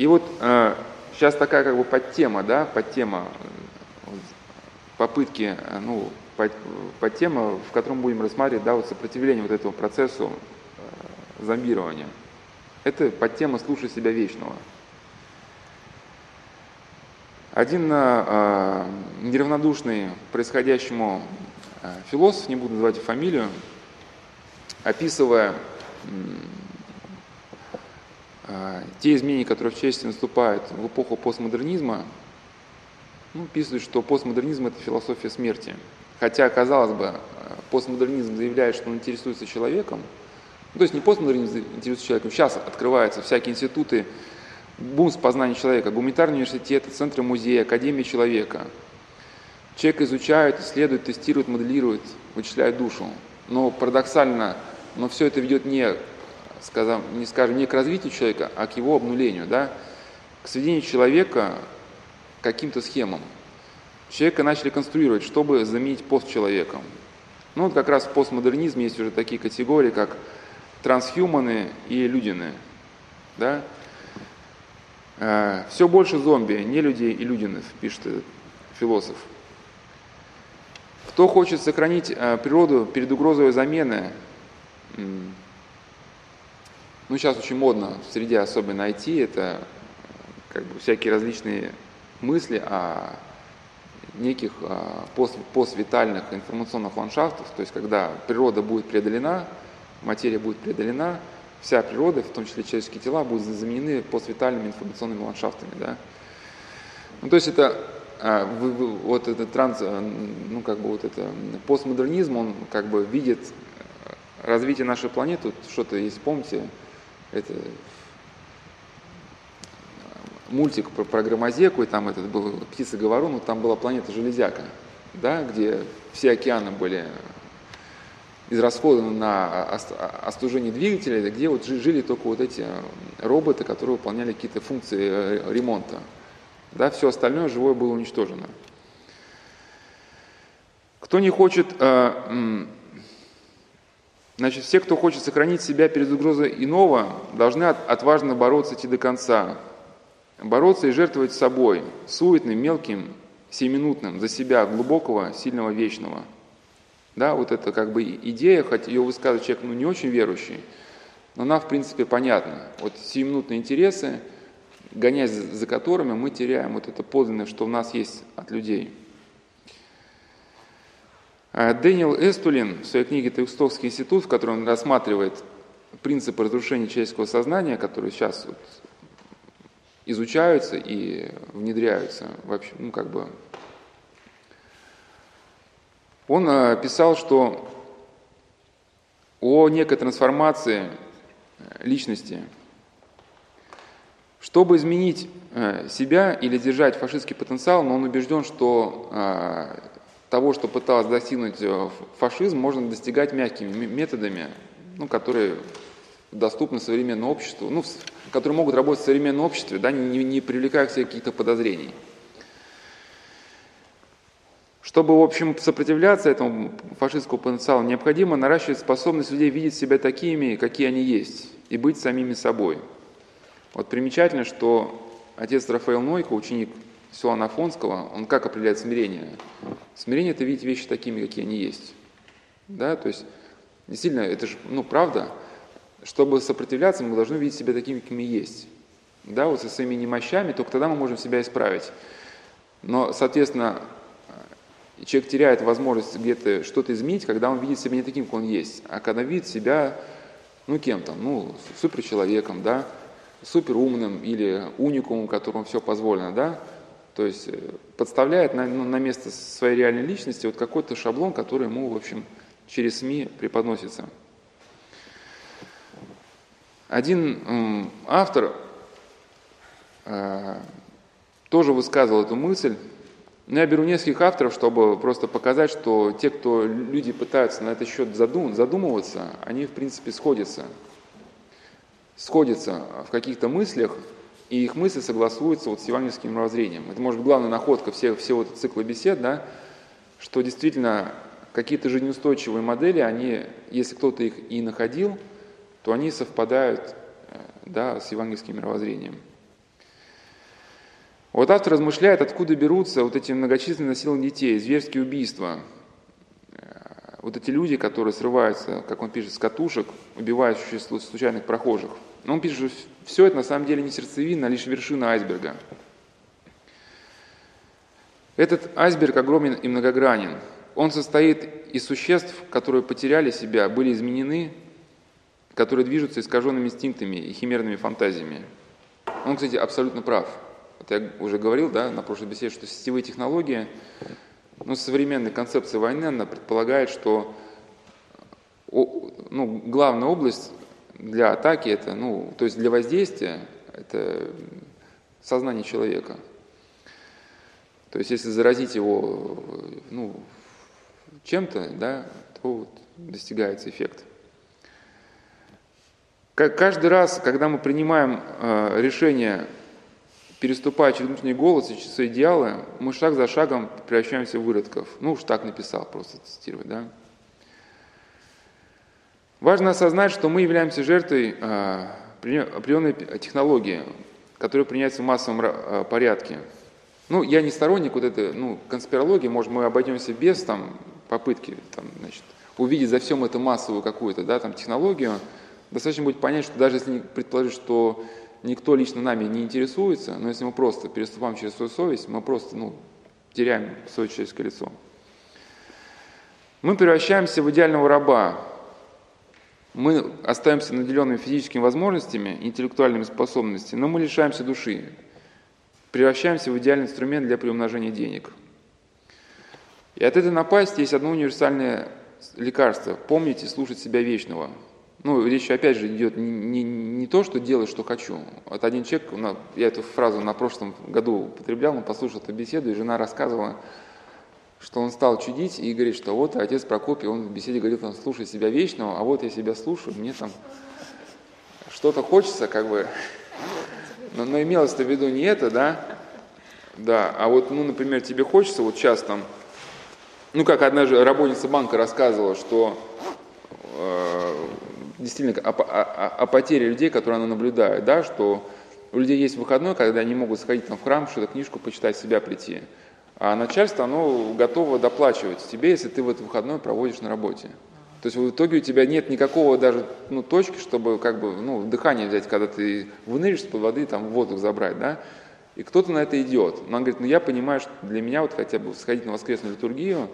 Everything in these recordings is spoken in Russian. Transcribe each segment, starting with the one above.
И вот э, сейчас такая как бы подтема, да, подтема э, попытки, э, ну, под, подтема, в котором будем рассматривать, да, вот сопротивление вот этому процессу э, зомбирования. Это подтема «Слушай себя вечного». Один э, неравнодушный происходящему э, философ, не буду называть фамилию, описывая э, те изменения, которые в человечестве наступают в эпоху постмодернизма, ну, писают, что постмодернизм – это философия смерти. Хотя, казалось бы, постмодернизм заявляет, что он интересуется человеком, ну, то есть не постмодернизм интересуется человеком, сейчас открываются всякие институты, бум познания человека, гуманитарные университеты, центры музея, академии человека. Человек изучает, исследует, тестирует, моделирует, вычисляет душу. Но парадоксально, но все это ведет не, скажем, не, скажем, не к развитию человека, а к его обнулению, да? к сведению человека к каким-то схемам. Человека начали конструировать, чтобы заменить постчеловеком. Ну вот как раз в постмодернизме есть уже такие категории, как трансхуманы и людины. Да? Э, Все больше зомби, не людей и людинов, пишет философ. Кто хочет сохранить э, природу перед угрозой замены, ну сейчас очень модно в среде, особенно IT, это как бы всякие различные мысли о неких э, пост, поствитальных информационных ландшафтах, то есть когда природа будет преодолена, материя будет преодолена, вся природа, в том числе человеческие тела, будут заменены поствитальными информационными ландшафтами. Да? Ну, то есть это а, вот этот транс, э, ну как бы вот это постмодернизм, он как бы видит развитие нашей планеты, что-то есть, помните, это мультик про, про Громозеку, и там этот был птица Говорун, там была планета Железяка, да, где все океаны были израсходованы на остужение двигателя, где вот жили только вот эти э, роботы, которые выполняли какие-то функции э, ремонта. Да, все остальное живое было уничтожено. Кто не хочет, э, значит, все, кто хочет сохранить себя перед угрозой иного, должны отважно бороться идти до конца. Бороться и жертвовать собой, суетным, мелким, семинутным, за себя, глубокого, сильного, вечного – да, вот это как бы идея, хоть ее высказывает человек ну, не очень верующий, но она в принципе понятна. Вот сиюминутные интересы, гоняясь за которыми мы теряем вот это подлинное, что у нас есть от людей. А Дэниел Эстулин в своей книге «Тевстовский институт», в которой он рассматривает принципы разрушения человеческого сознания, которые сейчас вот изучаются и внедряются вообще, ну, как бы он э, писал, что о некой трансформации э, личности. Чтобы изменить э, себя или держать фашистский потенциал, но он убежден, что того, что пыталась достигнуть фашизм, можно достигать мягкими методами, ну, которые доступны современному обществу, ну, которые могут работать в современном обществе, да, не, не привлекая к себе каких-то подозрений. Чтобы, в общем, сопротивляться этому фашистскому потенциалу, необходимо наращивать способность людей видеть себя такими, какие они есть, и быть самими собой. Вот примечательно, что отец Рафаэл Нойко, ученик Силана Афонского, он как определяет смирение? Смирение – это видеть вещи такими, какие они есть. Да, то есть, действительно, это же, ну, правда, чтобы сопротивляться, мы должны видеть себя такими, какими есть. Да, вот со своими немощами, только тогда мы можем себя исправить. Но, соответственно, и человек теряет возможность где-то что-то изменить, когда он видит себя не таким, как он есть, а когда видит себя, ну, кем-то, ну, суперчеловеком, да, суперумным или уникумом, которому все позволено, да, то есть э, подставляет на, ну, на место своей реальной личности вот какой-то шаблон, который ему, в общем, через СМИ преподносится. Один автор э, тоже высказывал эту мысль, но я беру нескольких авторов, чтобы просто показать, что те, кто люди пытаются на этот счет задум, задумываться, они в принципе сходятся. Сходятся в каких-то мыслях, и их мысли согласуются вот с евангельским мировоззрением. Это может быть главная находка всех, всего этого цикла бесед, да, что действительно какие-то жизнеустойчивые модели, они, если кто-то их и находил, то они совпадают э, да, с евангельским мировоззрением. Вот автор размышляет, откуда берутся вот эти многочисленные насилия детей, зверские убийства. Э, вот эти люди, которые срываются, как он пишет, с катушек, убивают случайных прохожих. Но он пишет, все это на самом деле не сердцевина, а лишь вершина айсберга. Этот айсберг огромен и многогранен. Он состоит из существ, которые потеряли себя, были изменены, которые движутся искаженными инстинктами и химерными фантазиями. Он, кстати, абсолютно прав. Вот я уже говорил да, на прошлой беседе, что сетевые технологии, ну, современная концепция войны, она предполагает, что ну, главная область для атаки, это, ну, то есть для воздействия, это сознание человека. То есть если заразить его ну, чем-то, да, то вот достигается эффект. Каждый раз, когда мы принимаем э, решение, переступая через внутренний голос и через идеалы, мы шаг за шагом превращаемся в выродков. Ну уж так написал, просто цитировать, да. Важно осознать, что мы являемся жертвой э, определенной технологии, которая принимается в массовом э, порядке. Ну, я не сторонник вот этой ну, конспирологии, может, мы обойдемся без там, попытки там, значит, увидеть за всем это массовую какую-то да, там, технологию, достаточно будет понять, что даже если предположить, что никто лично нами не интересуется, но если мы просто переступаем через свою совесть, мы просто ну, теряем свое человеческое лицо. Мы превращаемся в идеального раба. Мы остаемся наделенными физическими возможностями, интеллектуальными способностями, но мы лишаемся души. Превращаемся в идеальный инструмент для приумножения денег. И от этой напасти есть одно универсальное лекарство. Помните слушать себя вечного – ну, речь опять же идет не, не, не то, что делаю, что хочу. Вот один человек, я эту фразу на прошлом году употреблял, он послушал эту беседу, и жена рассказывала, что он стал чудить и говорит, что вот отец Прокопий, он в беседе говорит, он слушает себя вечного, а вот я себя слушаю, мне там что-то хочется, как бы, но, но имелось-то в виду не это, да, да, а вот, ну, например, тебе хочется, вот сейчас там, ну, как одна же работница банка рассказывала, что э, действительно о, о, о потере людей, которые она наблюдает, да, что у людей есть выходной, когда они могут сходить там, в храм, что-то книжку почитать, себя прийти. А начальство, оно готово доплачивать тебе, если ты в этот выходной проводишь на работе. То есть в итоге у тебя нет никакого даже ну, точки, чтобы как бы, ну, дыхание взять, когда ты выныришь под воды, там, воздух забрать, да. И кто-то на это идет. Но он говорит, ну я понимаю, что для меня вот хотя бы сходить на воскресную литургию,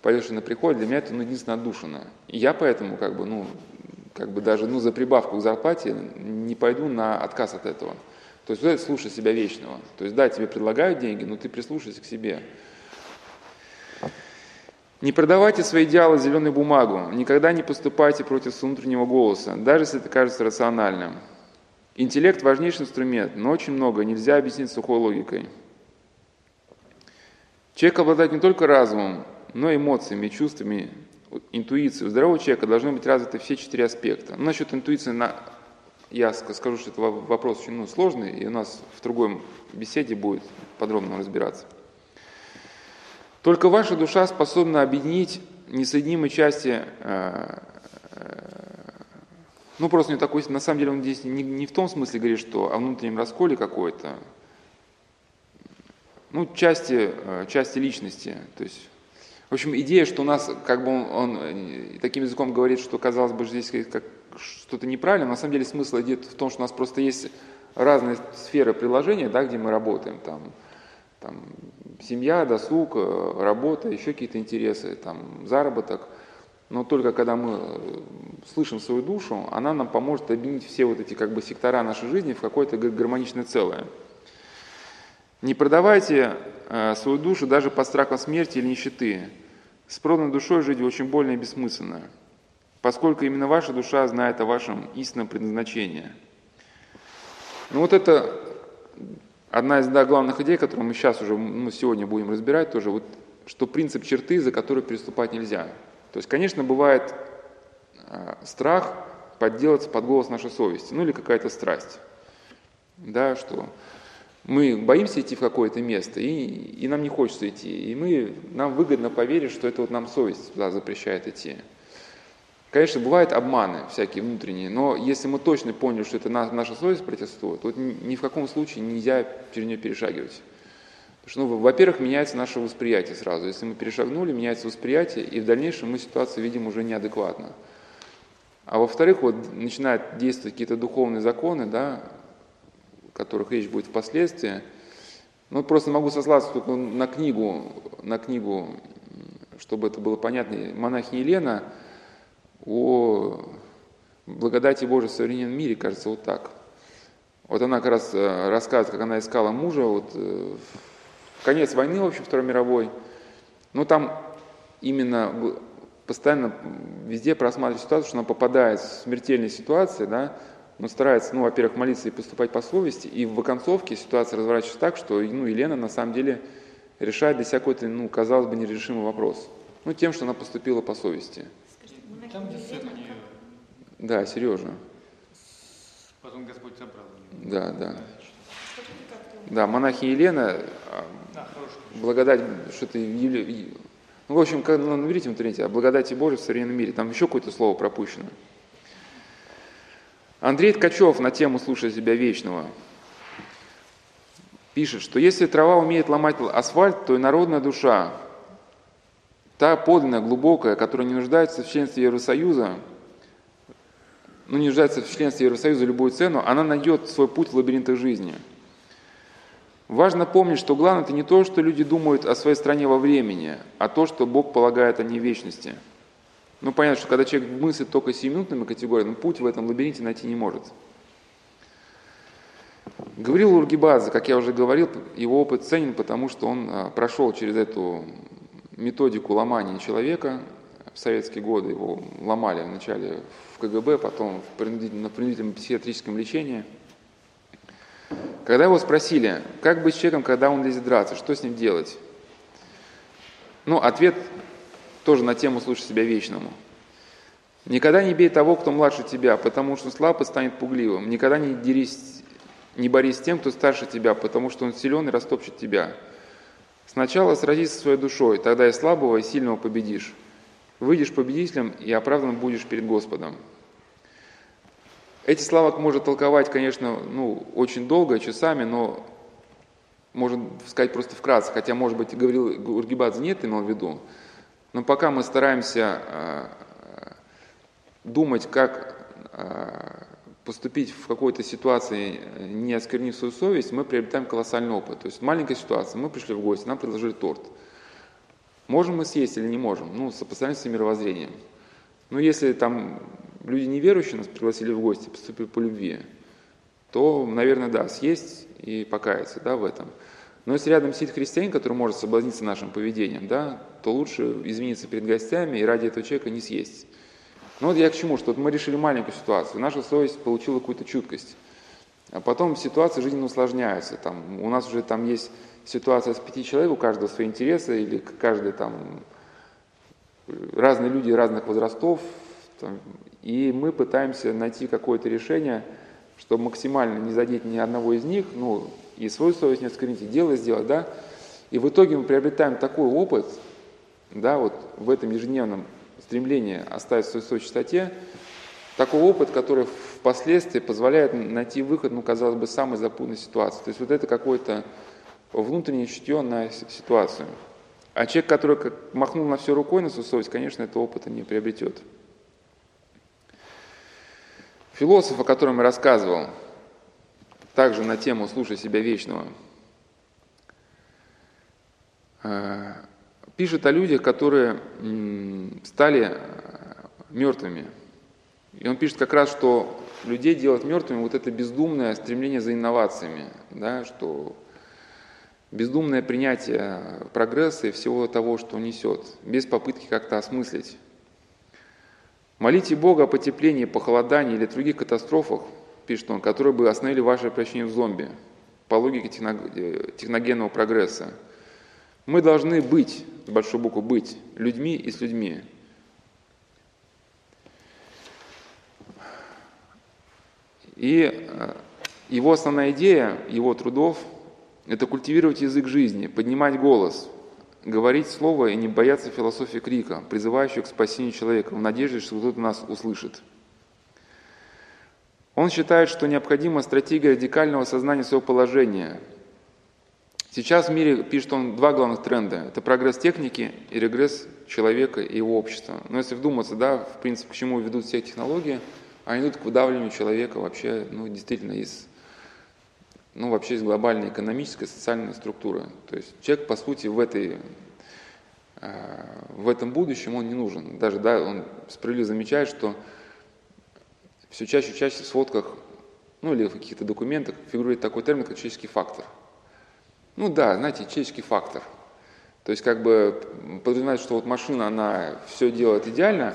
пойдешь на приход, для меня это ну, единственное отдушина. И я поэтому как бы, ну, как бы даже ну, за прибавку к зарплате не пойду на отказ от этого. То есть вот это слушай себя вечного. То есть да, тебе предлагают деньги, но ты прислушайся к себе. Не продавайте свои идеалы зеленую бумагу, никогда не поступайте против внутреннего голоса, даже если это кажется рациональным. Интеллект – важнейший инструмент, но очень много нельзя объяснить сухой логикой. Человек обладает не только разумом, но и эмоциями, чувствами, интуиции. У здорового человека должны быть развиты все четыре аспекта. Ну, насчет интуиции на... я скажу, что это вопрос очень ну, сложный, и у нас в другой беседе будет подробно разбираться. Только ваша душа способна объединить несоединимые части, э, э, ну просто не такой, на самом деле он здесь не, не в том смысле говорит, что о внутреннем расколе какой-то, ну части, э, части личности, то есть в общем, идея, что у нас, как бы он, он таким языком говорит, что, казалось бы, здесь как что-то неправильно, на самом деле смысл идет в том, что у нас просто есть разные сферы приложения, да, где мы работаем, там, там, семья, досуг, э, работа, еще какие-то интересы, там, заработок. Но только когда мы э, слышим свою душу, она нам поможет объединить все вот эти как бы сектора нашей жизни в какое-то гармоничное целое. Не продавайте э, свою душу даже под страхом смерти или нищеты. С проданной душой жить очень больно и бессмысленно, поскольку именно ваша душа знает о вашем истинном предназначении. Ну вот это одна из да, главных идей, которую мы сейчас уже, ну, сегодня будем разбирать тоже, вот, что принцип черты, за который переступать нельзя. То есть, конечно, бывает э, страх подделаться под голос нашей совести, ну или какая-то страсть. Да, что мы боимся идти в какое-то место, и, и нам не хочется идти. И мы, нам выгодно поверить, что это вот нам совесть туда запрещает идти. Конечно, бывают обманы всякие внутренние, но если мы точно поняли, что это наша совесть протестует, то ни в каком случае нельзя через нее перешагивать. что, ну, во-первых, меняется наше восприятие сразу. Если мы перешагнули, меняется восприятие, и в дальнейшем мы ситуацию видим уже неадекватно. А во-вторых, вот начинают действовать какие-то духовные законы, да, о которых речь будет впоследствии. Ну, просто могу сослаться только на книгу, на книгу, чтобы это было понятно, монахини Елена о благодати Божией в современном мире, кажется, вот так. Вот она как раз э, рассказывает, как она искала мужа, вот э, конец войны, в общем, Второй мировой. Но там именно постоянно везде просматривать ситуацию, что она попадает в смертельные ситуации, да, но старается, ну, во-первых, молиться и поступать по совести, и в оконцовке ситуация разворачивается так, что, ну, Елена на самом деле решает для себя какой-то, ну, казалось бы, нерешимый вопрос. Ну, тем, что она поступила по совести. Там, где сын Да, Сережа. Потом Господь забрал ее. Да, да. Да, монахи Елена, да, благодать, что ты ну, в общем, как, ну, наберите в интернете о благодати Божией в современном мире, там еще какое-то слово пропущено. Андрей Ткачев на тему «Слушай себя вечного» пишет, что если трава умеет ломать асфальт, то и народная душа, та подлинная, глубокая, которая не нуждается в членстве Евросоюза, ну, не нуждается в членстве Евросоюза за любую цену, она найдет свой путь в лабиринтах жизни – Важно помнить, что главное это не то, что люди думают о своей стране во времени, а то, что Бог полагает о ней вечности. Ну, понятно, что когда человек мыслит только сиюминутными категориями, путь в этом лабиринте найти не может. Говорил Ургибадзе, как я уже говорил, его опыт ценен, потому что он а, прошел через эту методику ломания человека. В советские годы его ломали вначале в КГБ, потом в принудительном, принудительном психиатрическом лечении – когда его спросили, как быть с человеком, когда он лезет драться, что с ним делать? Ну, ответ тоже на тему «слушай себя вечному». Никогда не бей того, кто младше тебя, потому что он слаб и станет пугливым. Никогда не, дерись, не борись с тем, кто старше тебя, потому что он силен и растопчет тебя. Сначала сразись со своей душой, тогда и слабого, и сильного победишь. Выйдешь победителем и оправдан будешь перед Господом. Эти слова можно толковать, конечно, ну, очень долго, часами, но можно сказать просто вкратце, хотя, может быть, говорил Ургибадзе нет, имел в виду, но пока мы стараемся э, думать, как э, поступить в какой-то ситуации, не осквернив свою совесть, мы приобретаем колоссальный опыт. То есть маленькая ситуация, мы пришли в гости, нам предложили торт. Можем мы съесть или не можем? Ну, сопоставим с мировоззрением. Ну, если там люди неверующие нас пригласили в гости, поступили по любви, то, наверное, да, съесть и покаяться да, в этом. Но если рядом сидит христианин, который может соблазниться нашим поведением, да, то лучше извиниться перед гостями и ради этого человека не съесть. Ну вот я к чему, что вот мы решили маленькую ситуацию, наша совесть получила какую-то чуткость, а потом ситуация жизненно усложняется. Там, у нас уже там есть ситуация с пяти человек, у каждого свои интересы, или каждый там разные люди разных возрастов, там, и мы пытаемся найти какое-то решение, чтобы максимально не задеть ни одного из них, ну, и свою совесть не осквернить, и дело сделать, да. И в итоге мы приобретаем такой опыт, да, вот в этом ежедневном стремлении оставить свою совесть в чистоте, такой опыт, который впоследствии позволяет найти выход, ну, казалось бы, самой запутанной ситуации. То есть вот это какое-то внутреннее чутье на ситуацию. А человек, который махнул на все рукой на свою совесть, конечно, этого опыта не приобретет. Философ, о котором я рассказывал, также на тему «Слушай себя вечного», э, пишет о людях, которые стали э, мертвыми. И он пишет как раз, что людей делать мертвыми вот это бездумное стремление за инновациями, да, что бездумное принятие прогресса и всего того, что он несет, без попытки как-то осмыслить. Молите Бога о потеплении, похолодании или других катастрофах, пишет он, которые бы остановили ваше превращение в зомби по логике э, техногенного прогресса. Мы должны быть, с большой буквы быть, людьми и с людьми. И э, его основная идея, его трудов – это культивировать язык жизни, поднимать голос, говорить слово и не бояться философии крика, призывающего к спасению человека, в надежде, что кто-то нас услышит. Он считает, что необходима стратегия радикального сознания своего положения, Сейчас в мире пишет он два главных тренда. Это прогресс техники и регресс человека и его общества. Но если вдуматься, да, в принципе, к чему ведут все технологии, они идут к выдавливанию человека вообще, ну, действительно, из, ну, вообще из глобальной экономической, социальной структуры. То есть человек, по сути, в этой э, в этом будущем он не нужен. Даже да, он справедливо замечает, что все чаще и чаще в сводках, ну или в каких-то документах фигурирует такой термин, как человеческий фактор. Ну да, знаете, человеческий фактор. То есть как бы подразумевает, что вот машина, она все делает идеально,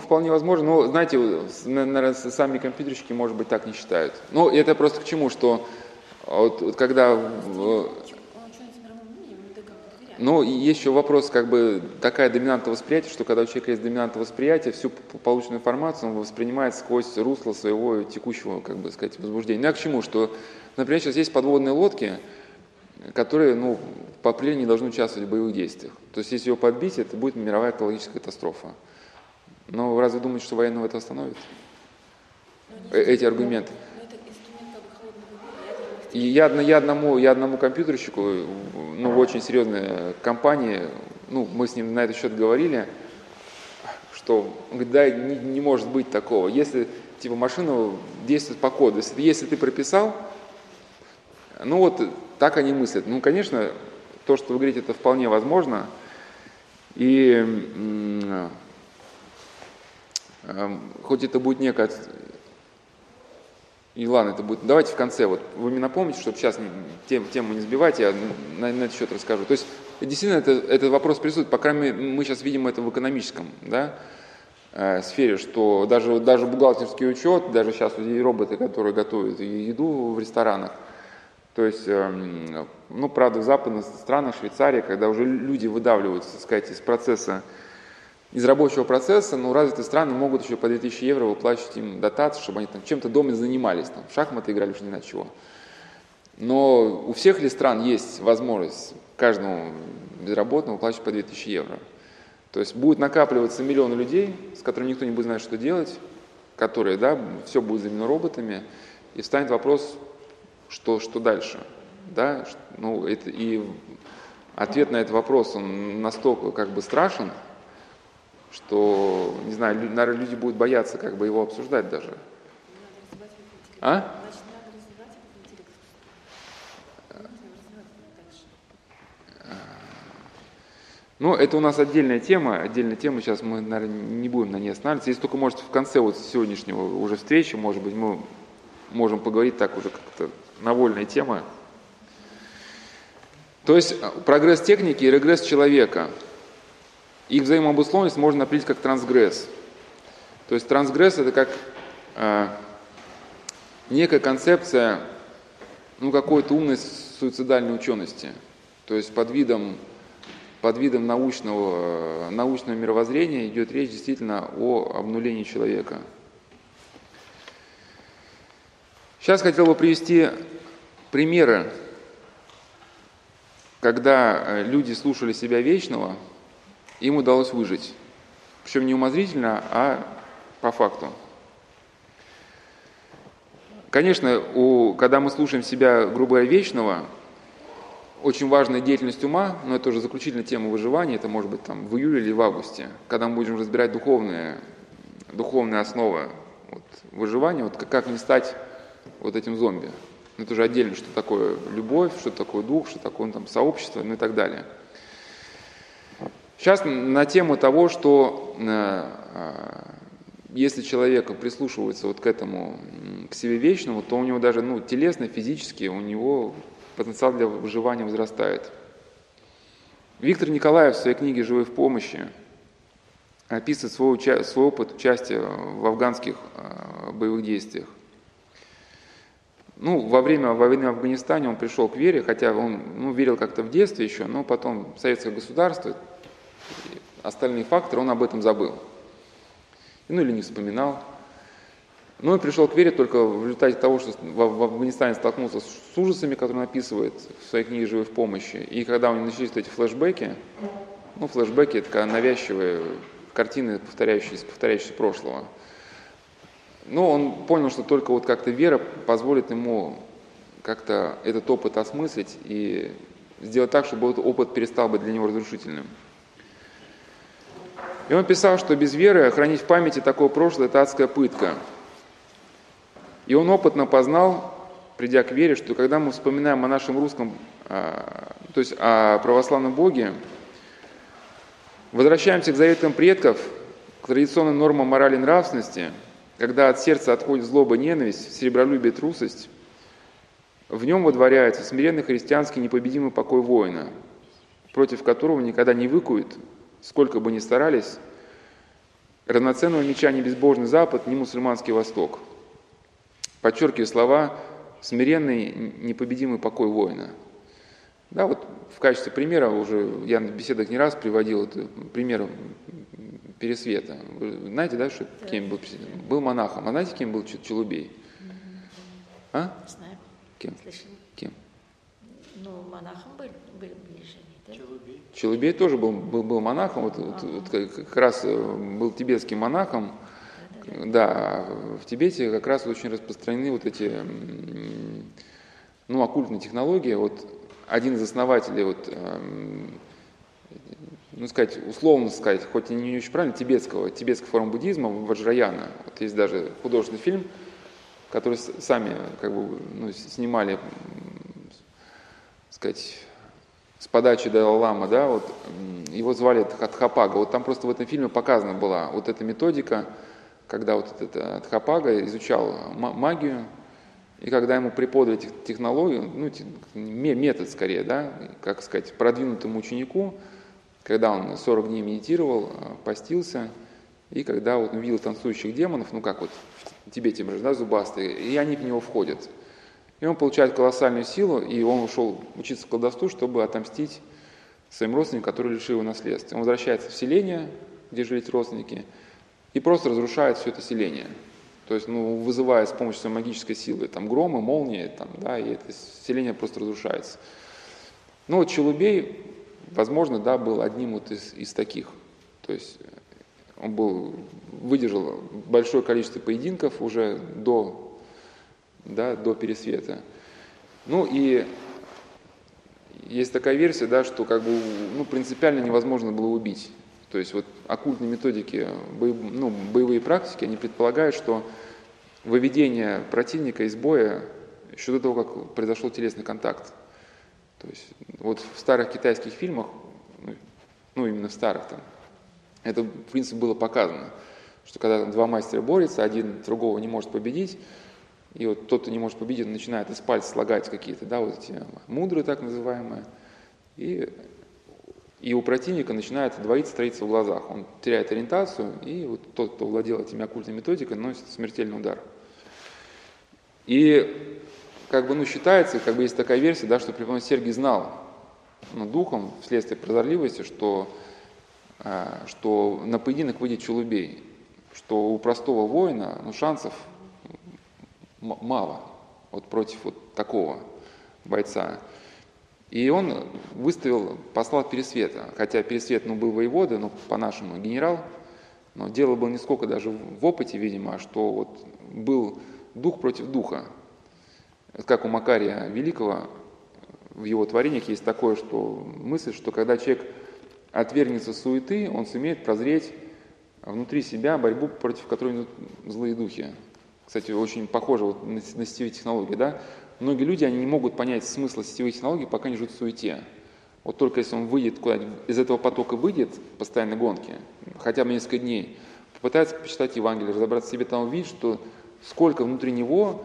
вполне возможно. Ну, знаете, наверное, сами компьютерщики, может быть, так не считают. Ну, это просто к чему, что вот, вот когда... Ну, есть еще вопрос, как бы, такая доминанта восприятия, что когда у человека есть доминанта восприятия, всю полученную информацию он воспринимает сквозь русло своего текущего, как бы сказать, возбуждения. Ну, а к чему? Что, например, сейчас есть подводные лодки, которые, ну, по определению не должны участвовать в боевых действиях. То есть, если его подбить, это будет мировая экологическая катастрофа. Но разве думаете, что военного это остановит? Э, эти аргументы. И я, я, одному, я одному компьютерщику, ну, в очень серьезной компании, ну, мы с ним на этот счет говорили, что, да, не, не может быть такого. Если, типа, машина действует по коду, если, если ты прописал, ну, вот так они мыслят. Ну, конечно, то, что вы говорите, это вполне возможно. И хоть это будет некая... И ладно, это будет... Давайте в конце, вот вы мне напомните, чтобы сейчас тем, тему не сбивать, я на, на этот счет расскажу. То есть действительно это, этот вопрос присутствует, по крайней мере, мы сейчас видим это в экономическом да, э, сфере, что даже, даже бухгалтерский учет, даже сейчас и роботы, которые готовят еду в ресторанах, то есть, э, ну, правда, в западных странах, Швейцария, когда уже люди выдавливаются, так сказать, из процесса из рабочего процесса, но развитые страны могут еще по 2000 евро выплачивать им дотации, чтобы они там чем-то дома занимались, там, в шахматы играли, уж не знаю чего. Но у всех ли стран есть возможность каждому безработному выплачивать по 2000 евро? То есть будет накапливаться миллионы людей, с которыми никто не будет знать, что делать, которые, да, все будет заменено роботами, и встанет вопрос, что, что дальше, да, ну, это, и ответ на этот вопрос, он настолько как бы страшен, что, не знаю, наверное, люди будут бояться как бы его обсуждать даже. А? Ну, это у нас отдельная тема, отдельная тема, сейчас мы, наверное, не будем на ней останавливаться. Если только, может, в конце вот сегодняшнего уже встречи, может быть, мы можем поговорить так уже как-то на вольная тема. То есть прогресс техники и регресс человека – их взаимообусловленность можно определить как трансгресс. То есть трансгресс это как э, некая концепция ну, какой-то умной суицидальной учености. То есть под видом, под видом научного, научного мировоззрения идет речь действительно о обнулении человека. Сейчас хотел бы привести примеры, когда э, люди слушали себя вечного – им удалось выжить. Причем не умозрительно, а по факту. Конечно, у, когда мы слушаем себя грубо вечного, очень важная деятельность ума, но это уже заключительная тема выживания, это может быть там в июле или в августе, когда мы будем разбирать духовные, духовные основы вот, выживания, вот как, как не стать вот этим зомби. Это уже отдельно, что такое любовь, что такое дух, что такое там, сообщество, ну и так далее – Сейчас на тему того, что э, э, если человек прислушивается вот к этому, к себе вечному, то у него даже ну, телесно, физически, у него потенциал для выживания возрастает. Виктор Николаев в своей книге «Живой в помощи» описывает свой, свой опыт участия в афганских э, боевых действиях. Ну, во время войны в Афганистане он пришел к вере, хотя он ну, верил как-то в детстве еще, но потом советское государство, остальные факторы, он об этом забыл. ну или не вспоминал. Но он пришел к вере только в результате того, что в Афганистане столкнулся с ужасами, которые он описывает в своей книге «Живой в помощи». И когда у него начались эти флешбеки, ну, флешбеки – это такая навязчивые картины, повторяющиеся, повторяющиеся прошлого. Но он понял, что только вот как-то вера позволит ему как-то этот опыт осмыслить и сделать так, чтобы этот опыт перестал быть для него разрушительным. И он писал, что без веры хранить в памяти такое прошлое – это адская пытка – и он опытно познал, придя к вере, что когда мы вспоминаем о нашем русском, а, то есть о православном Боге, возвращаемся к заветам предков, к традиционным нормам морали и нравственности, когда от сердца отходит злоба, ненависть, серебролюбие, трусость, в нем водворяется смиренный христианский непобедимый покой воина, против которого никогда не выкует, сколько бы ни старались, равноценного меча ни безбожный Запад, ни мусульманский Восток – подчеркиваю слова «смиренный, непобедимый покой воина». Да, вот в качестве примера уже я на беседах не раз приводил это, пример Пересвета. Вы знаете, да, что да. кем был Был монахом. А знаете, кем был Челубей? А? Знаю. Кем? Слышали. Кем? Ну, монахом был, был ближе? Челубей. Челубей тоже был, был, был монахом, вот, вот, вот как раз э, был тибетским монахом, да, в Тибете как раз очень распространены вот эти, ну, оккультные технологии. Вот один из основателей, вот, эм, ну, сказать, условно сказать, хоть и не очень правильно, тибетского, тибетской формы буддизма, Ваджраяна. Вот есть даже художественный фильм, который сами как бы, ну, снимали, сказать, с подачи Далай-Лама, да, вот, его звали Хатхапага. Вот там просто в этом фильме показана была вот эта методика, когда вот этот Адхапага изучал магию, и когда ему преподали технологию, ну, метод скорее, да, как сказать, продвинутому ученику, когда он 40 дней медитировал, а, постился, и когда вот увидел танцующих демонов, ну как вот в Тибете, да, зубастые, и они в него входят. И он получает колоссальную силу, и он ушел учиться колдовству, чтобы отомстить своим родственникам, которые лишили его наследства. Он возвращается в селение, где жили эти родственники, и просто разрушает все это селение. То есть, ну, вызывая с помощью своей магической силы там громы, молнии, там, да, и это селение просто разрушается. Ну, вот Челубей, возможно, да, был одним вот из, из таких. То есть он был, выдержал большое количество поединков уже до, да, до пересвета. Ну и есть такая версия, да, что как бы, ну, принципиально невозможно было убить то есть вот оккультные методики, ну, боевые практики, они предполагают, что выведение противника из боя еще до того, как произошел телесный контакт. То есть вот в старых китайских фильмах, ну именно в старых там, это в принципе было показано, что когда два мастера борются, один другого не может победить, и вот тот, кто не может победить, начинает из пальца слагать какие-то, да, вот эти мудрые так называемые, и и у противника начинает двоиться, строиться в глазах. Он теряет ориентацию, и вот тот, кто владел этими оккультными методиками, носит смертельный удар. И как бы, ну, считается, как бы есть такая версия, да, что Преподобный Сергий знал ну, духом, вследствие прозорливости, что, а, что на поединок выйдет Чулубей, что у простого воина ну, шансов мало вот против вот такого бойца. И он выставил, послал Пересвета, хотя Пересвет ну, был воевода, но по-нашему генерал, но дело было не сколько даже в опыте, видимо, а что вот был дух против духа. Как у Макария Великого в его творениях есть такое, что мысль, что когда человек отвергнется суеты, он сумеет прозреть внутри себя борьбу, против которой идут злые духи. Кстати, очень похоже вот на, на сетевые технологии, да? Многие люди, они не могут понять смысла сетевых технологий, пока не живут в суете. Вот только если он выйдет куда-нибудь, из этого потока выйдет постоянной гонки, хотя бы несколько дней, попытается почитать Евангелие, разобраться в себе, там увидит, что сколько внутри него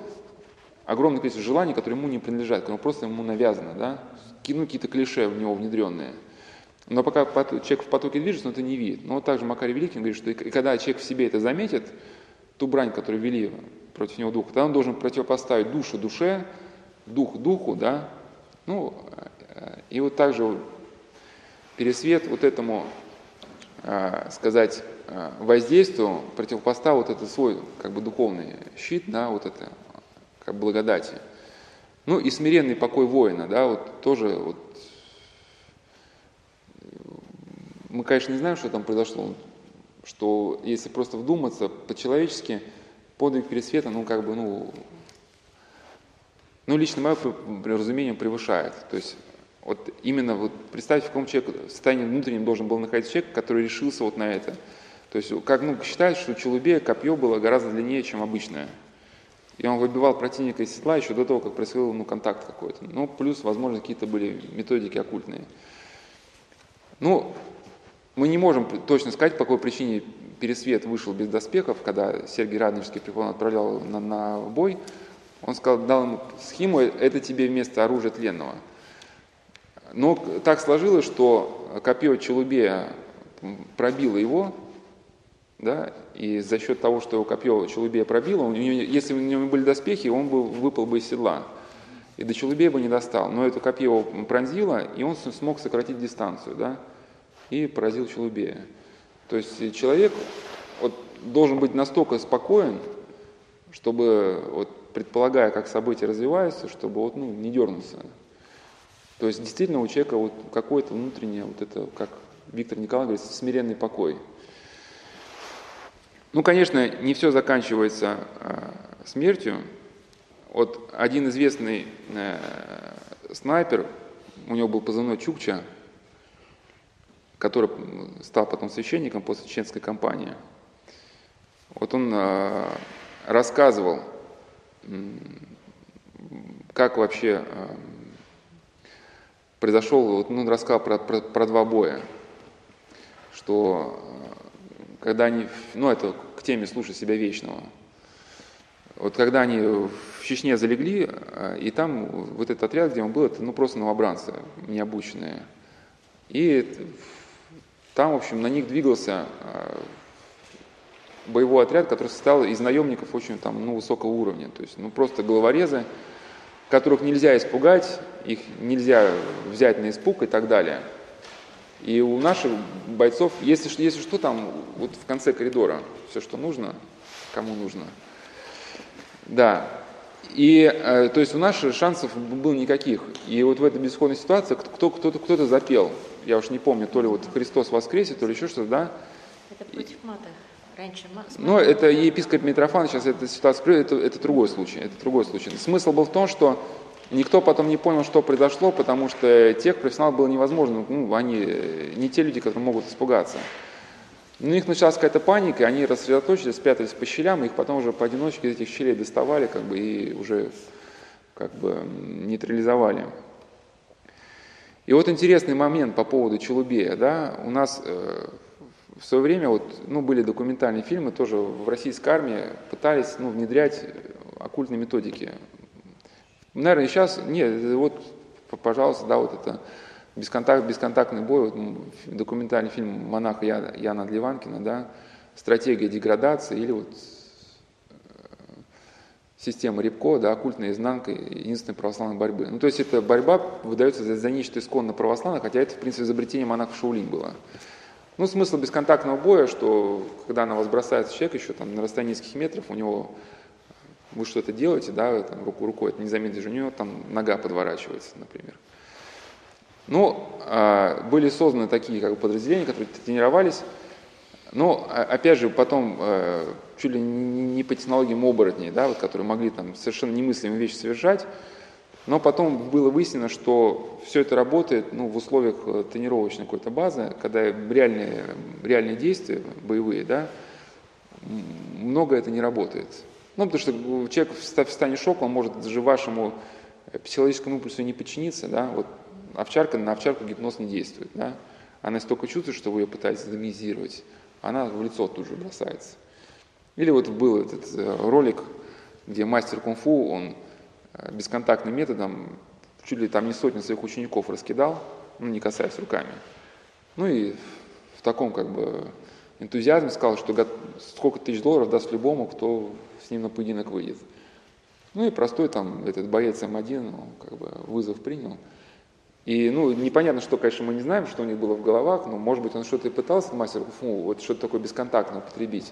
огромное количество желаний, которые ему не принадлежат, которые просто ему навязано, да, ну, какие-то клише в него внедренные. Но пока человек в потоке движется, он это не видит. Но вот также Макарий Великий говорит, что когда человек в себе это заметит, ту брань, которую вели против него дух, тогда он должен противопоставить душу душе, дух духу, да, ну, и вот также Пересвет вот этому, а, сказать, э, воздействию противопоставил вот этот свой как бы духовный щит, да, вот это как благодати. Ну и смиренный покой воина, да, вот тоже вот мы, конечно, не знаем, что там произошло, что если просто вдуматься по-человечески, подвиг перед светом, ну, как бы, ну, ну, лично мое разумение превышает. То есть вот именно вот представьте, в каком человек состоянии внутреннем должен был находиться человек, который решился вот на это. То есть как ну, считают, что у Челубея копье было гораздо длиннее, чем обычное. И он выбивал противника из седла еще до того, как происходил ну, контакт какой-то. Ну, плюс, возможно, какие-то были методики оккультные. Ну, мы не можем точно сказать, по какой причине Пересвет вышел без доспехов, когда Сергей Радонежский преподаватель отправлял на, на бой. Он сказал, дал ему схему, это тебе вместо оружия тленного. Но так сложилось, что копье Челубея пробило его, да, и за счет того, что его копье Челубея пробило, у него, если у него были доспехи, он бы выпал бы из седла. И до Челубея бы не достал. Но это копье его пронзило, и он смог сократить дистанцию, да, и поразил Челубея. То есть человек вот, должен быть настолько спокоен, чтобы, вот, предполагая, как события развиваются, чтобы вот, ну, не дернулся. То есть действительно у человека вот какое-то внутреннее, вот это, как Виктор Николаевич говорит, смиренный покой. Ну, конечно, не все заканчивается э, смертью. Вот один известный э, снайпер, у него был позывной Чукча, который стал потом священником после чеченской кампании. Вот он э, рассказывал, как вообще э, произошел, ну, он рассказал про, про, про два боя, что э, когда они, ну это к теме «Слушай себя вечного», вот когда они в Чечне залегли, и там вот этот отряд, где он был, это ну просто новобранцы, необученные. И там, в общем, на них двигался э, боевой отряд, который состоял из наемников очень там, ну, высокого уровня. То есть ну, просто головорезы, которых нельзя испугать, их нельзя взять на испуг и так далее. И у наших бойцов, если, если что, там вот в конце коридора все, что нужно, кому нужно. Да. И, э, то есть у наших шансов было никаких. И вот в этой бесходной ситуации кто, кто-то, кто-то запел я уж не помню, то ли вот Христос воскресе, то ли еще что-то, да? Это против мата. Раньше Но это епископ Митрофан, сейчас эта ситуация, это, это другой случай, это другой случай. Смысл был в том, что никто потом не понял, что произошло, потому что тех профессионалов было невозможно, ну, они не те люди, которые могут испугаться. У них началась какая-то паника, они рассредоточились, спрятались по щелям, их потом уже поодиночке из этих щелей доставали, как бы, и уже как бы нейтрализовали. И вот интересный момент по поводу Челубея. Да? У нас э, в свое время вот, ну, были документальные фильмы, тоже в российской армии пытались ну, внедрять оккультные методики. Наверное, сейчас, нет, вот, пожалуйста, да, вот это бесконтакт, бесконтактный бой, вот, документальный фильм монаха Яна, Яна Дливанкина, да, стратегия деградации или вот система Рябко, да, оккультная изнанка единственной православной борьбы. Ну, то есть эта борьба выдается за, за нечто исконно православное, хотя это, в принципе, изобретение монаха Шаулинь было. Ну, смысл бесконтактного боя, что когда на вас бросается человек еще там на расстоянии нескольких метров, у него вы что-то делаете, да, там, руку рукой, это незаметно движение, у него там нога подворачивается, например. Ну, а, были созданы такие как бы, подразделения, которые тренировались, но, а, опять же, потом э, чуть ли не по технологиям оборотней, да, вот, которые могли там совершенно немыслимые вещи совершать, но потом было выяснено, что все это работает ну, в условиях э, тренировочной какой-то базы, когда реальные, реальные действия, боевые, да, много это не работает. Ну, потому что человек в состоянии шока, он может даже вашему психологическому импульсу не подчиниться, да, вот овчарка на овчарку гипноз не действует, да, она столько чувствует, что вы ее пытаетесь доминизировать, она в лицо тут же бросается. Или вот был этот э, ролик, где мастер кунг-фу, он э, бесконтактным методом чуть ли там не сотни своих учеников раскидал, ну, не касаясь руками. Ну и в таком как бы энтузиазме сказал, что сколько тысяч долларов даст любому, кто с ним на поединок выйдет. Ну и простой там этот боец М1, он как бы вызов принял. И, ну, непонятно, что, конечно, мы не знаем, что у них было в головах, но, может быть, он что-то и пытался, мастер Куфу, вот что-то такое бесконтактное употребить.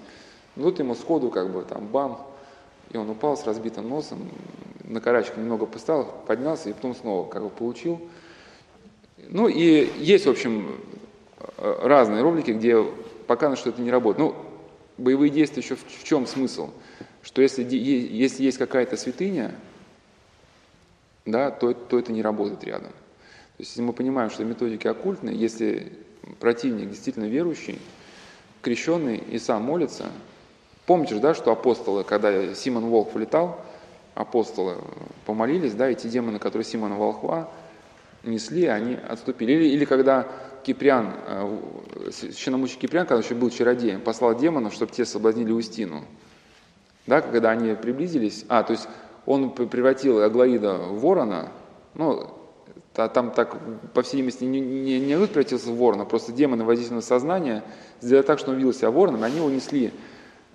Ну, тут ему сходу, как бы, там, бам, и он упал с разбитым носом, на карачку немного поставил, поднялся и потом снова, как бы, получил. Ну, и есть, в общем, разные ролики, где показано, что это не работает. Ну, боевые действия еще в, в чем смысл? Что если, если есть какая-то святыня, да, то, то это не работает рядом. То есть если мы понимаем, что методики оккультные, если противник действительно верующий, крещенный и сам молится, помните же, да, что апостолы, когда Симон Волк влетал, апостолы помолились, да, эти демоны, которые Симона Волхва несли, они отступили. Или, или когда Киприан, э, священномученик Киприан, когда еще был чародеем, послал демонов, чтобы те соблазнили Устину. Да, когда они приблизились, а, то есть он превратил Аглаида в ворона, ну, там так, по всей видимости, не, не, не превратился в ворона, просто демоны воздействовали на сознание, сделали так, что он видел себя вороном, они его несли э,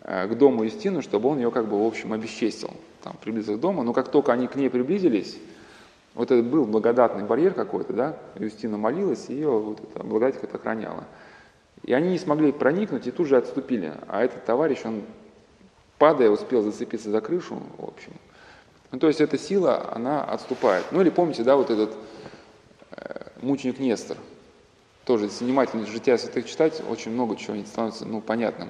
к дому Юстину, чтобы он ее, как бы, в общем, обесчестил, там, приблизился к дому. Но как только они к ней приблизились, вот это был благодатный барьер какой-то, да, Юстина молилась, ее вот эта благодать как-то охраняла. И они не смогли проникнуть и тут же отступили. А этот товарищ, он, падая, успел зацепиться за крышу, в общем. Ну, то есть эта сила, она отступает. Ну или помните, да, вот этот э, мученик Нестор, тоже, если внимательно жития святых читать, очень много чего становится, ну, понятным.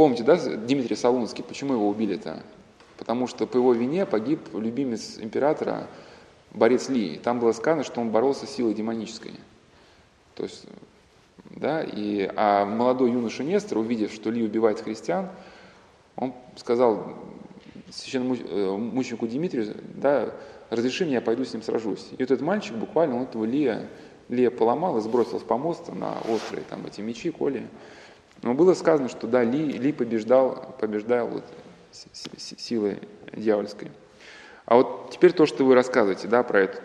Помните, да, Дмитрий Солунский, почему его убили-то? Потому что по его вине погиб любимец императора борец Ли. Там было сказано, что он боролся с силой демонической. То есть, да, и, а молодой юноша Нестор, увидев, что Ли убивает христиан, он сказал священному э, мученику Дмитрию, да, разреши мне, я пойду с ним сражусь. И вот этот мальчик буквально, он этого Лия, Лия поломал и сбросил с помоста на острые там эти мечи, коли. Но было сказано, что да, Ли, Ли побеждал, побеждал вот силой дьявольской. А вот теперь то, что вы рассказываете, да, про этот,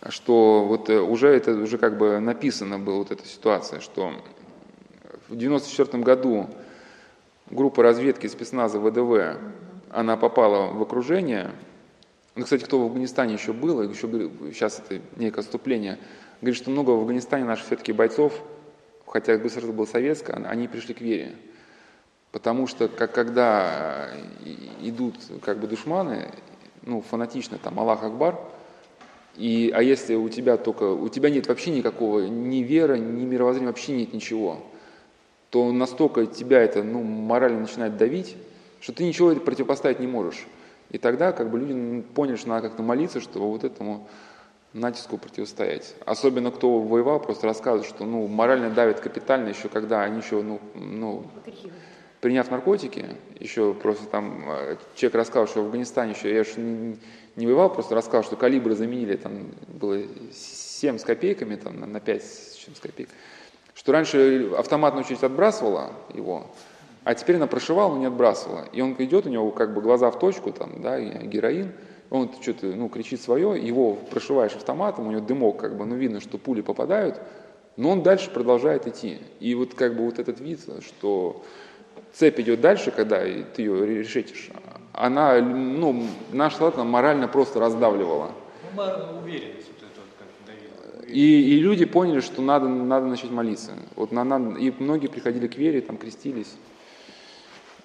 э, что вот э, уже это уже как бы написано была вот эта ситуация, что в 94 году группа разведки спецназа ВДВ, она попала в окружение. Ну, кстати, кто в Афганистане еще был, еще сейчас это некое отступление, говорит, что много в Афганистане наших все-таки бойцов, хотя государство было советское, они пришли к вере. Потому что как, когда идут как бы душманы, ну, фанатично, там, Аллах Акбар, и, а если у тебя только, у тебя нет вообще никакого ни веры, ни мировоззрения, вообще нет ничего, то настолько тебя это, ну, морально начинает давить, что ты ничего противопоставить не можешь. И тогда как бы люди поняли, что надо как-то молиться, чтобы вот этому натиску противостоять. Особенно кто воевал, просто рассказывают, что ну, морально давит капитально еще когда они еще, ну, ну приняв наркотики, еще просто там э, человек рассказал, что в Афганистане еще, я же не, не воевал, просто рассказал, что калибры заменили, там было 7 с копейками, там на 5 с чем с копейками, что раньше автоматная очередь отбрасывала его, а теперь она прошивала, но не отбрасывала. И он идет, у него как бы глаза в точку, там, да, героин, он что-то, ну, кричит свое, его прошиваешь автоматом, у него дымок, как бы, ну, видно, что пули попадают, но он дальше продолжает идти. И вот как бы вот этот вид, что цепь идет дальше, когда ты ее решетишь, она, ну, наш солдат морально просто раздавливала. Ну, уверенность вот эта вот как давила. И, и люди поняли, что надо, надо начать молиться. Вот на, на, и многие приходили к вере, там крестились.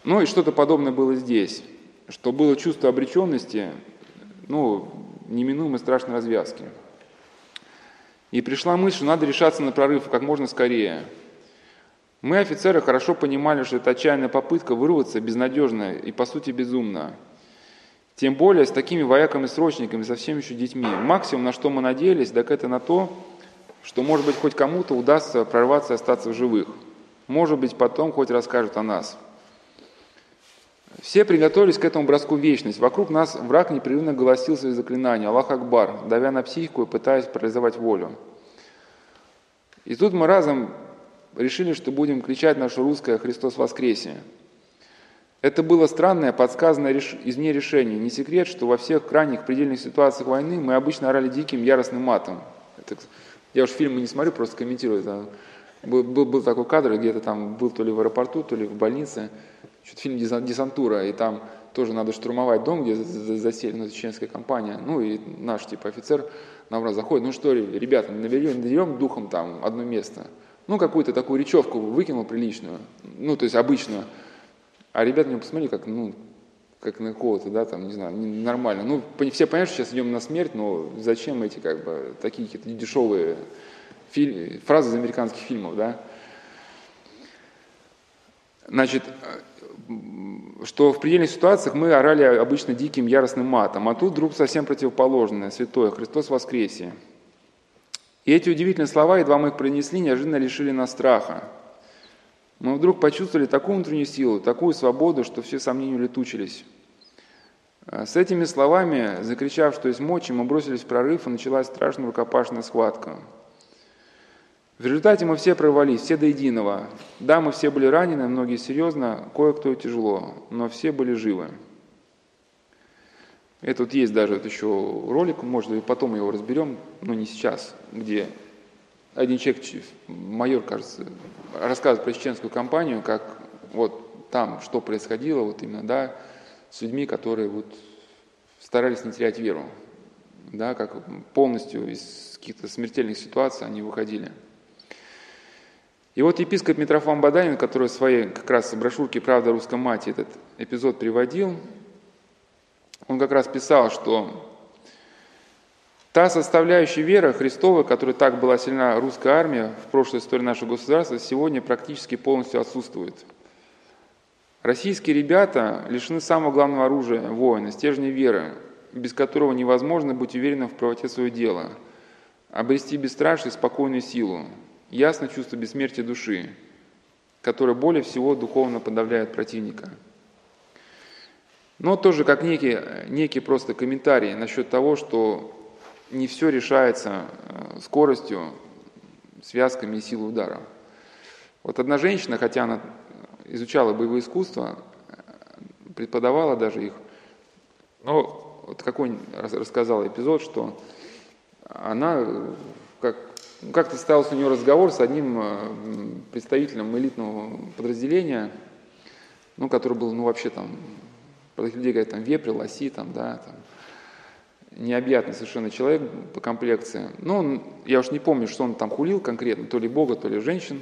Ну и что-то подобное было здесь, что было чувство обреченности, ну, неминуемой страшной развязки. И пришла мысль, что надо решаться на прорыв как можно скорее – мы, офицеры, хорошо понимали, что это отчаянная попытка вырваться безнадежная и, по сути, безумная. Тем более с такими вояками-срочниками, совсем еще детьми. Максимум, на что мы надеялись, так это на то, что, может быть, хоть кому-то удастся прорваться и остаться в живых. Может быть, потом хоть расскажут о нас. Все приготовились к этому броску в вечность. Вокруг нас враг непрерывно голосил свои заклинания «Аллах Акбар», давя на психику и пытаясь парализовать волю. И тут мы разом решили, что будем кричать наше русское «Христос воскресе!». Это было странное, подсказанное извне решение. Не секрет, что во всех крайних предельных ситуациях войны мы обычно орали диким, яростным матом. Это, я уж фильмы не смотрю, просто комментирую. Был, был, был такой кадр, где-то там был то ли в аэропорту, то ли в больнице. Что фильм «Десантура», и там тоже надо штурмовать дом, где заселена чеченская компания. Ну и наш типа офицер нам раз заходит, ну что, ребята, наберем, наберем духом там одно место. Ну, какую-то такую речевку выкинул приличную, ну, то есть обычную. А ребята мне посмотрели, как, ну, как на кого-то, да, там, не знаю, нормально. Ну, все понимают, что сейчас идем на смерть, но зачем эти, как бы, такие какие-то дешевые фразы из американских фильмов, да? Значит, что в предельных ситуациях мы орали обычно диким яростным матом, а тут вдруг совсем противоположное, святое, Христос воскресе. И эти удивительные слова, едва мы их произнесли, неожиданно лишили нас страха. Мы вдруг почувствовали такую внутреннюю силу, такую свободу, что все сомнения улетучились. С этими словами, закричав, что есть мочи, мы бросились в прорыв, и началась страшная рукопашная схватка. В результате мы все прорвались, все до единого. Да, мы все были ранены, многие серьезно, кое-кто тяжело, но все были живы. Это вот есть даже вот еще ролик, может быть, потом его разберем, но не сейчас, где один человек, майор, кажется, рассказывает про чеченскую кампанию, как вот там, что происходило, вот именно, да, с людьми, которые вот старались не терять веру, да, как полностью из каких-то смертельных ситуаций они выходили. И вот епископ Митрофан Баданин, который в своей как раз брошюрке «Правда русском мате» этот эпизод приводил, он как раз писал, что та составляющая веры Христовой, которая так была сильна русская армия в прошлой истории нашего государства, сегодня практически полностью отсутствует – Российские ребята лишены самого главного оружия воина, стержня веры, без которого невозможно быть уверенным в правоте своего дела, обрести бесстрашие и спокойную силу, ясно чувство бессмертия души, которое более всего духовно подавляет противника. Но тоже как некий, некий просто комментарий насчет того, что не все решается э, скоростью, связками и силой удара. Вот одна женщина, хотя она изучала боевые искусства, преподавала даже их. Но вот какой рассказала эпизод, что она как-то состоялся у нее разговор с одним э, представителем элитного подразделения, ну, который был, ну, вообще там, про людей говорят, там, вепрь, лоси, там, да, там, необъятный совершенно человек по комплекции. Ну, я уж не помню, что он там хулил конкретно, то ли Бога, то ли женщин,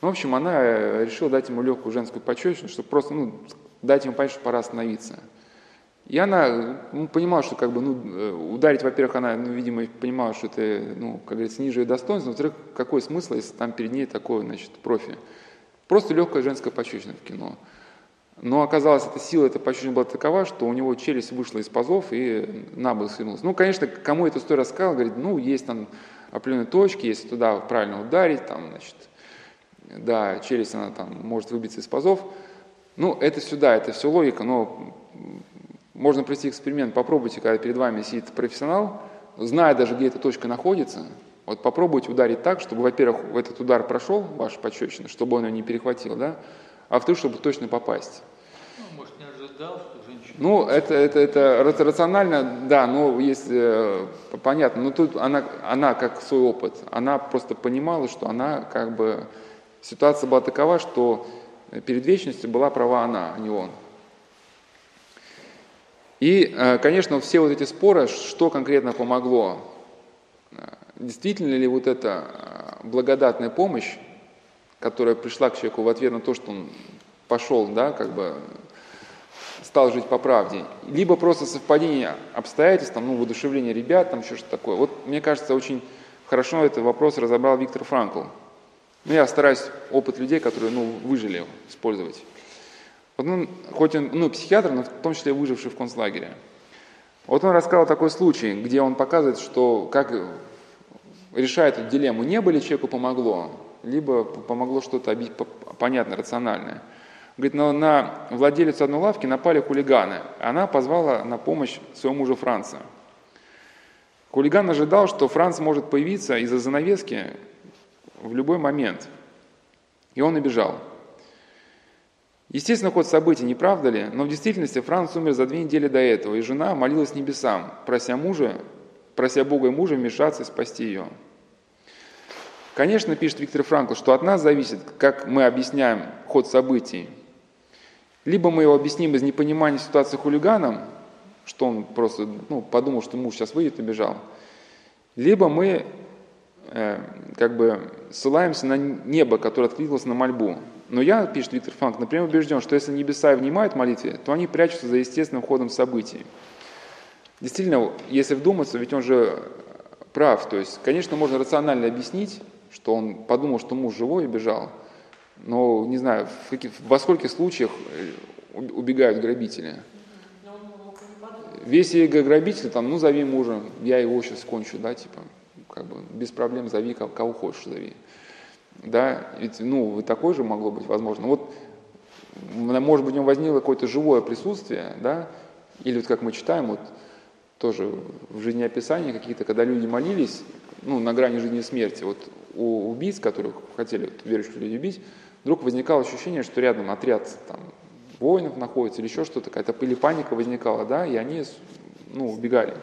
в общем, она э, решила дать ему легкую женскую пощечину, чтобы просто ну, дать ему понять, что пора остановиться. И она ну, понимала, что как бы, ну, э, ударить, во-первых, она, ну, видимо, понимала, что это, ну, как говорится, ниже ее достоинства, во-вторых, какой смысл, если там перед ней такой, значит, профи. Просто легкая женская пощечина в кино. Но оказалось, эта сила, эта пощечина была такова, что у него челюсть вышла из пазов и на бок свернулась. Ну, конечно, кому эту историю рассказал, говорит, ну, есть там определенные точки, если туда правильно ударить, там, значит, да, челюсть, она там может выбиться из пазов. Ну, это сюда, это все логика, но можно провести эксперимент, попробуйте, когда перед вами сидит профессионал, зная даже, где эта точка находится, вот попробуйте ударить так, чтобы, во-первых, этот удар прошел, ваш пощечина, чтобы он ее не перехватил, да, а во-вторых, чтобы точно попасть. Ну, может, не ожидал, что женщина... Ну, это, это, это рационально, да, но если э, понятно, но тут она, она как свой опыт, она просто понимала, что она как бы Ситуация была такова, что перед вечностью была права она, а не он. И, э, конечно, все вот эти споры, что конкретно помогло, э, действительно ли вот эта э, благодатная помощь, которая пришла к человеку в ответ на то, что он пошел, да, как бы стал жить по правде, либо просто совпадение обстоятельств, там, ну, воодушевление ребят, там еще что-то такое. Вот, мне кажется, очень хорошо этот вопрос разобрал Виктор Франкл. Ну, я стараюсь опыт людей, которые, ну, выжили, использовать. Вот он, хоть он, ну, психиатр, но в том числе выживший в концлагере. Вот он рассказал такой случай, где он показывает, что как решает эту дилемму, не ли человеку помогло, либо помогло что-то понятно, рациональное. Говорит, на, на владелицу одной лавки напали хулиганы. Она позвала на помощь своего мужа Франца. Хулиган ожидал, что Франц может появиться из-за занавески в любой момент. И он убежал. Естественно, ход событий, не правда ли? Но в действительности Франц умер за две недели до этого, и жена молилась небесам, прося мужа, прося Бога и мужа вмешаться и спасти ее. Конечно, пишет Виктор Франкл, что от нас зависит, как мы объясняем ход событий. Либо мы его объясним из непонимания ситуации хулиганом, что он просто ну, подумал, что муж сейчас выйдет и бежал. Либо мы э, как бы ссылаемся на небо, которое откликнулось на мольбу. Но я, пишет Виктор Франк, например, убежден, что если небеса и внимают молитве, то они прячутся за естественным ходом событий. Действительно, если вдуматься, ведь он же прав. То есть, конечно, можно рационально объяснить, что он подумал, что муж живой и бежал. Но, не знаю, в каких, во скольких случаях э, убегают грабители. Весь его грабитель, там, ну, зови мужа, я его сейчас кончу, да, типа, как бы, без проблем зови, кого, кого хочешь зови. Да, ведь, ну, такое же могло быть возможно. Вот, может быть, у него возникло какое-то живое присутствие, да, или вот как мы читаем, вот, тоже в жизнеописании какие-то, когда люди молились, ну, на грани жизни и смерти, вот у убийц, которых хотели вот, верующих людей убить, вдруг возникало ощущение, что рядом отряд там, воинов находится или еще что-то, какая-то или паника возникала, да, и они ну, убегали.